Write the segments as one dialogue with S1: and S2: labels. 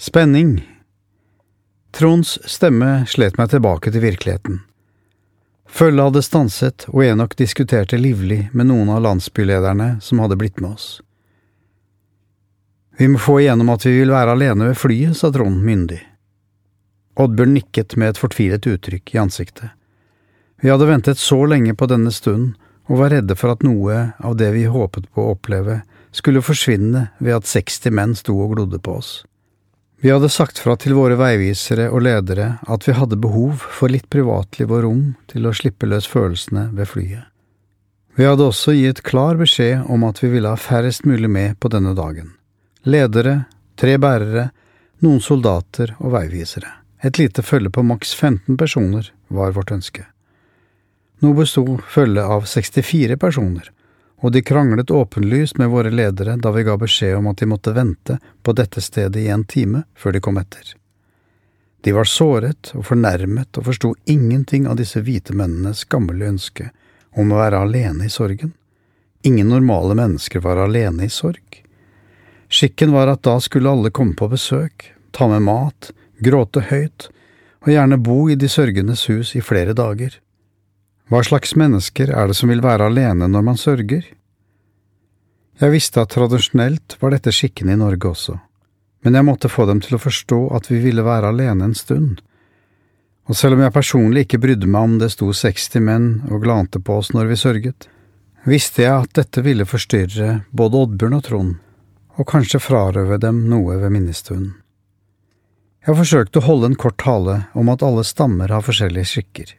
S1: Spenning. Tronds stemme slet meg tilbake til virkeligheten. Følget hadde stanset, og Enok diskuterte livlig med noen av landsbylederne som hadde blitt med oss. Vi må få igjennom at vi vil være alene ved flyet, sa Trond myndig. Oddbjørn nikket med et fortvilet uttrykk i ansiktet. Vi hadde ventet så lenge på denne stunden, og var redde for at noe av det vi håpet på å oppleve, skulle forsvinne ved at 60 menn sto og glodde på oss. Vi hadde sagt fra til våre veivisere og ledere at vi hadde behov for litt privatliv og rom til å slippe løs følelsene ved flyet. Vi hadde også gitt klar beskjed om at vi ville ha færrest mulig med på denne dagen. Ledere, tre bærere, noen soldater og veivisere. Et lite følge på maks 15 personer var vårt ønske. Nå besto følget av 64 personer, og de kranglet åpenlyst med våre ledere da vi ga beskjed om at de måtte vente på dette stedet i en time før de kom etter. De var såret og fornærmet og forsto ingenting av disse hvite mennenes gamle ønske om å være alene i sorgen. Ingen normale mennesker var alene i sorg. Skikken var at da skulle alle komme på besøk, ta med mat, gråte høyt, og gjerne bo i de sørgendes hus i flere dager. Hva slags mennesker er det som vil være alene når man sørger? Jeg visste at tradisjonelt var dette skikken i Norge også, men jeg måtte få dem til å forstå at vi ville være alene en stund. Og selv om jeg personlig ikke brydde meg om det sto 60 menn og glante på oss når vi sørget, visste jeg at dette ville forstyrre både Oddbjørn og Trond, og kanskje frarøve dem noe ved minnestunden. Jeg forsøkte å holde en kort tale om at alle stammer har forskjellige skikker.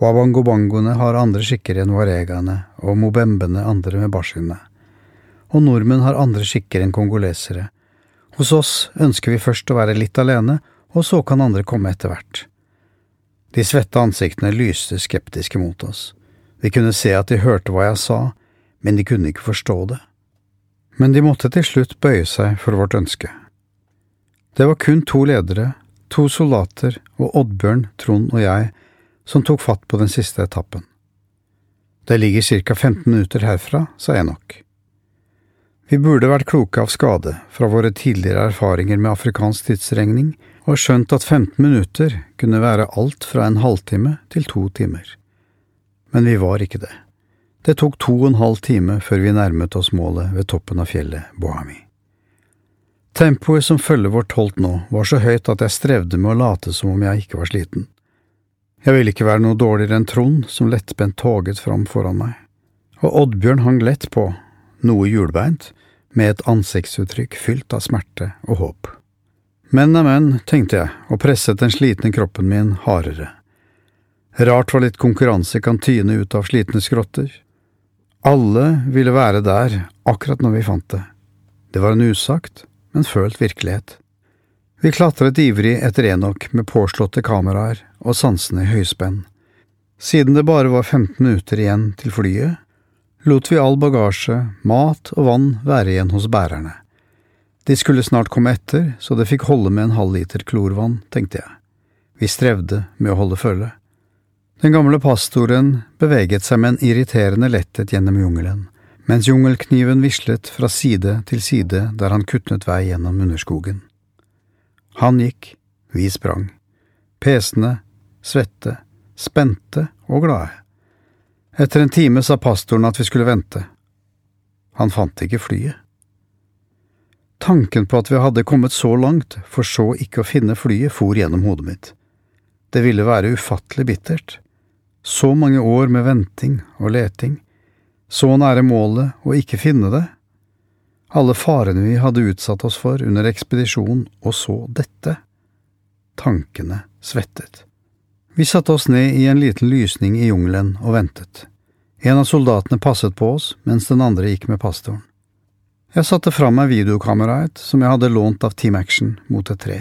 S1: Wabangobangoene har andre skikker enn waregaene, og mobembene andre med barsene. Og nordmenn har andre skikker enn kongolesere. Hos oss ønsker vi først å være litt alene, og så kan andre komme etter hvert. De svette ansiktene lyste skeptiske mot oss. Vi kunne se at de hørte hva jeg sa, men de kunne ikke forstå det. Men de måtte til slutt bøye seg for vårt ønske. Det var kun to ledere, to soldater og Oddbjørn, Trond og jeg som tok fatt på den siste etappen. Det ligger ca 15 minutter herfra, sa Enok. Vi burde vært kloke av skade fra våre tidligere erfaringer med afrikansk tidsregning og skjønt at 15 minutter kunne være alt fra en halvtime til to timer. Men vi var ikke det. Det tok to og en halv time før vi nærmet oss målet ved toppen av fjellet Bohami. Tempoet som følget vårt holdt nå, var så høyt at jeg strevde med å late som om jeg ikke var sliten. Jeg ville ikke være noe dårligere enn Trond, som lettbent toget fram foran meg, og Oddbjørn hang lett på, noe hjulbeint, med et ansiktsuttrykk fylt av smerte og håp. Men er men, tenkte jeg, og presset den slitne kroppen min hardere. Rart hva litt konkurranse kan tyne ut av slitne skrotter. Alle ville være der akkurat når vi fant det. Det var en usagt, men følt virkelighet. Vi klatret ivrig etter Enok med påslåtte kameraer og sansene i høyspenn. Siden det bare var 15 minutter igjen til flyet, lot vi all bagasje, mat og vann være igjen hos bærerne. De skulle snart komme etter, så det fikk holde med en halv liter klorvann, tenkte jeg. Vi strevde med å holde følge. Den gamle pastoren beveget seg med en irriterende letthet gjennom jungelen, mens jungelkniven vislet fra side til side der han kutnet vei gjennom underskogen. Han gikk, vi sprang, pesende, svette, spente og glade. Etter en time sa pastoren at vi skulle vente. Han fant ikke flyet. Tanken på at vi hadde kommet så langt, for så ikke å finne flyet, for gjennom hodet mitt. Det ville være ufattelig bittert. Så mange år med venting og leting, så nære målet og ikke finne det. Alle farene vi hadde utsatt oss for under ekspedisjonen, og så dette. Tankene svettet. Vi satte oss ned i en liten lysning i jungelen og ventet. En av soldatene passet på oss, mens den andre gikk med pastoren. Jeg satte fram meg videokameraet som jeg hadde lånt av Team Action, mot et tre.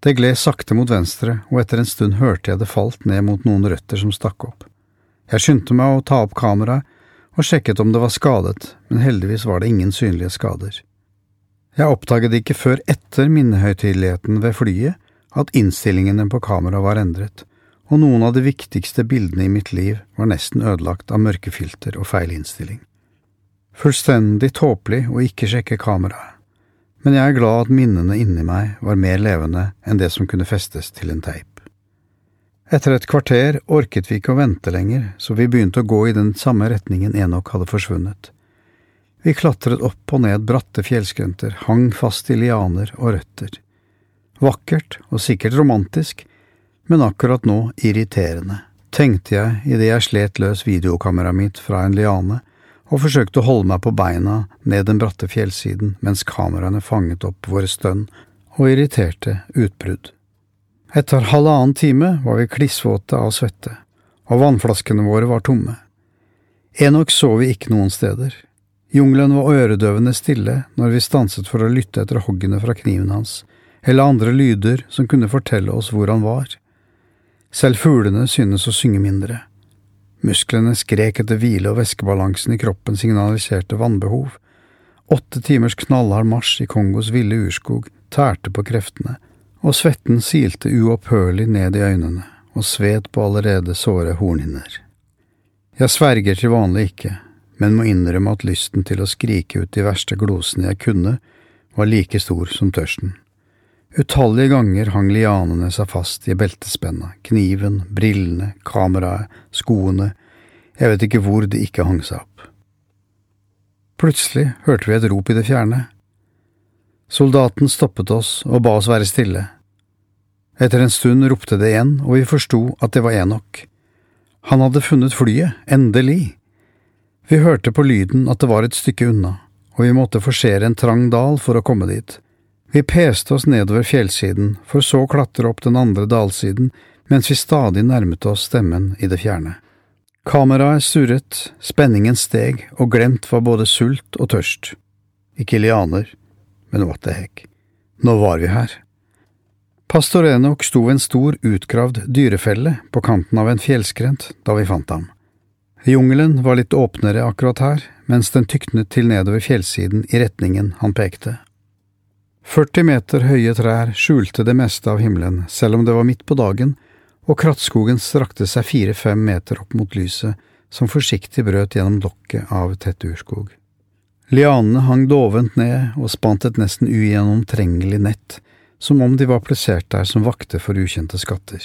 S1: Det gled sakte mot venstre, og etter en stund hørte jeg det falt ned mot noen røtter som stakk opp. Jeg skyndte meg å ta opp kameraet og sjekket om det var skadet, men heldigvis var det ingen synlige skader. Jeg oppdaget ikke før etter minnehøytideligheten ved flyet at innstillingene på kameraet var endret, og noen av de viktigste bildene i mitt liv var nesten ødelagt av mørkefilter og feil innstilling. Fullstendig tåpelig å ikke sjekke kameraet. men jeg er glad at minnene inni meg var mer levende enn det som kunne festes til en teip. Etter et kvarter orket vi ikke å vente lenger, så vi begynte å gå i den samme retningen Enok hadde forsvunnet. Vi klatret opp og ned bratte fjellskrenter, hang fast i lianer og røtter. Vakkert og sikkert romantisk, men akkurat nå irriterende, tenkte jeg idet jeg slet løs videokameraet mitt fra en liane og forsøkte å holde meg på beina ned den bratte fjellsiden mens kameraene fanget opp våre stønn og irriterte utbrudd. Etter halvannen time var vi klissvåte av svette, og vannflaskene våre var tomme. Enok så vi ikke noen steder. Jungelen var øredøvende stille når vi stanset for å lytte etter hoggene fra kniven hans, eller andre lyder som kunne fortelle oss hvor han var. Selv fuglene synes å synge mindre. Musklene skrek etter hvile, og væskebalansen i kroppen signaliserte vannbehov. Åtte timers knallhard marsj i Kongos ville urskog tærte på kreftene, og svetten silte uopphørlig ned i øynene og svet på allerede såre hornhinner. Jeg sverger til vanlig ikke, men må innrømme at lysten til å skrike ut de verste glosene jeg kunne, var like stor som tørsten. Utallige ganger hang lianene seg fast i beltespenna, kniven, brillene, kameraet, skoene, jeg vet ikke hvor de ikke hang seg opp. Plutselig hørte vi et rop i det fjerne. Soldaten stoppet oss og ba oss være stille. Etter en stund ropte det igjen, og vi forsto at det var Enok. Han hadde funnet flyet, endelig. Vi hørte på lyden at det var et stykke unna, og vi måtte forsere en trang dal for å komme dit. Vi peste oss nedover fjellsiden, for så å klatre opp den andre dalsiden mens vi stadig nærmet oss stemmen i det fjerne. Kameraet surret, spenningen steg, og glemt var både sult og tørst. Ikke lianer, men what the heck. Nå var vi her. Pastor Enok sto ved en stor, utgravd dyrefelle på kanten av en fjellskrent da vi fant ham. Jungelen var litt åpnere akkurat her, mens den tyknet til nedover fjellsiden i retningen han pekte. 40 meter høye trær skjulte det meste av himmelen, selv om det var midt på dagen, og krattskogen strakte seg fire–fem meter opp mot lyset, som forsiktig brøt gjennom lokket av tett urskog. Lianene hang dovent ned og spant et nesten ugjennomtrengelig nett, som om de var plassert der som vakter for ukjente skatter.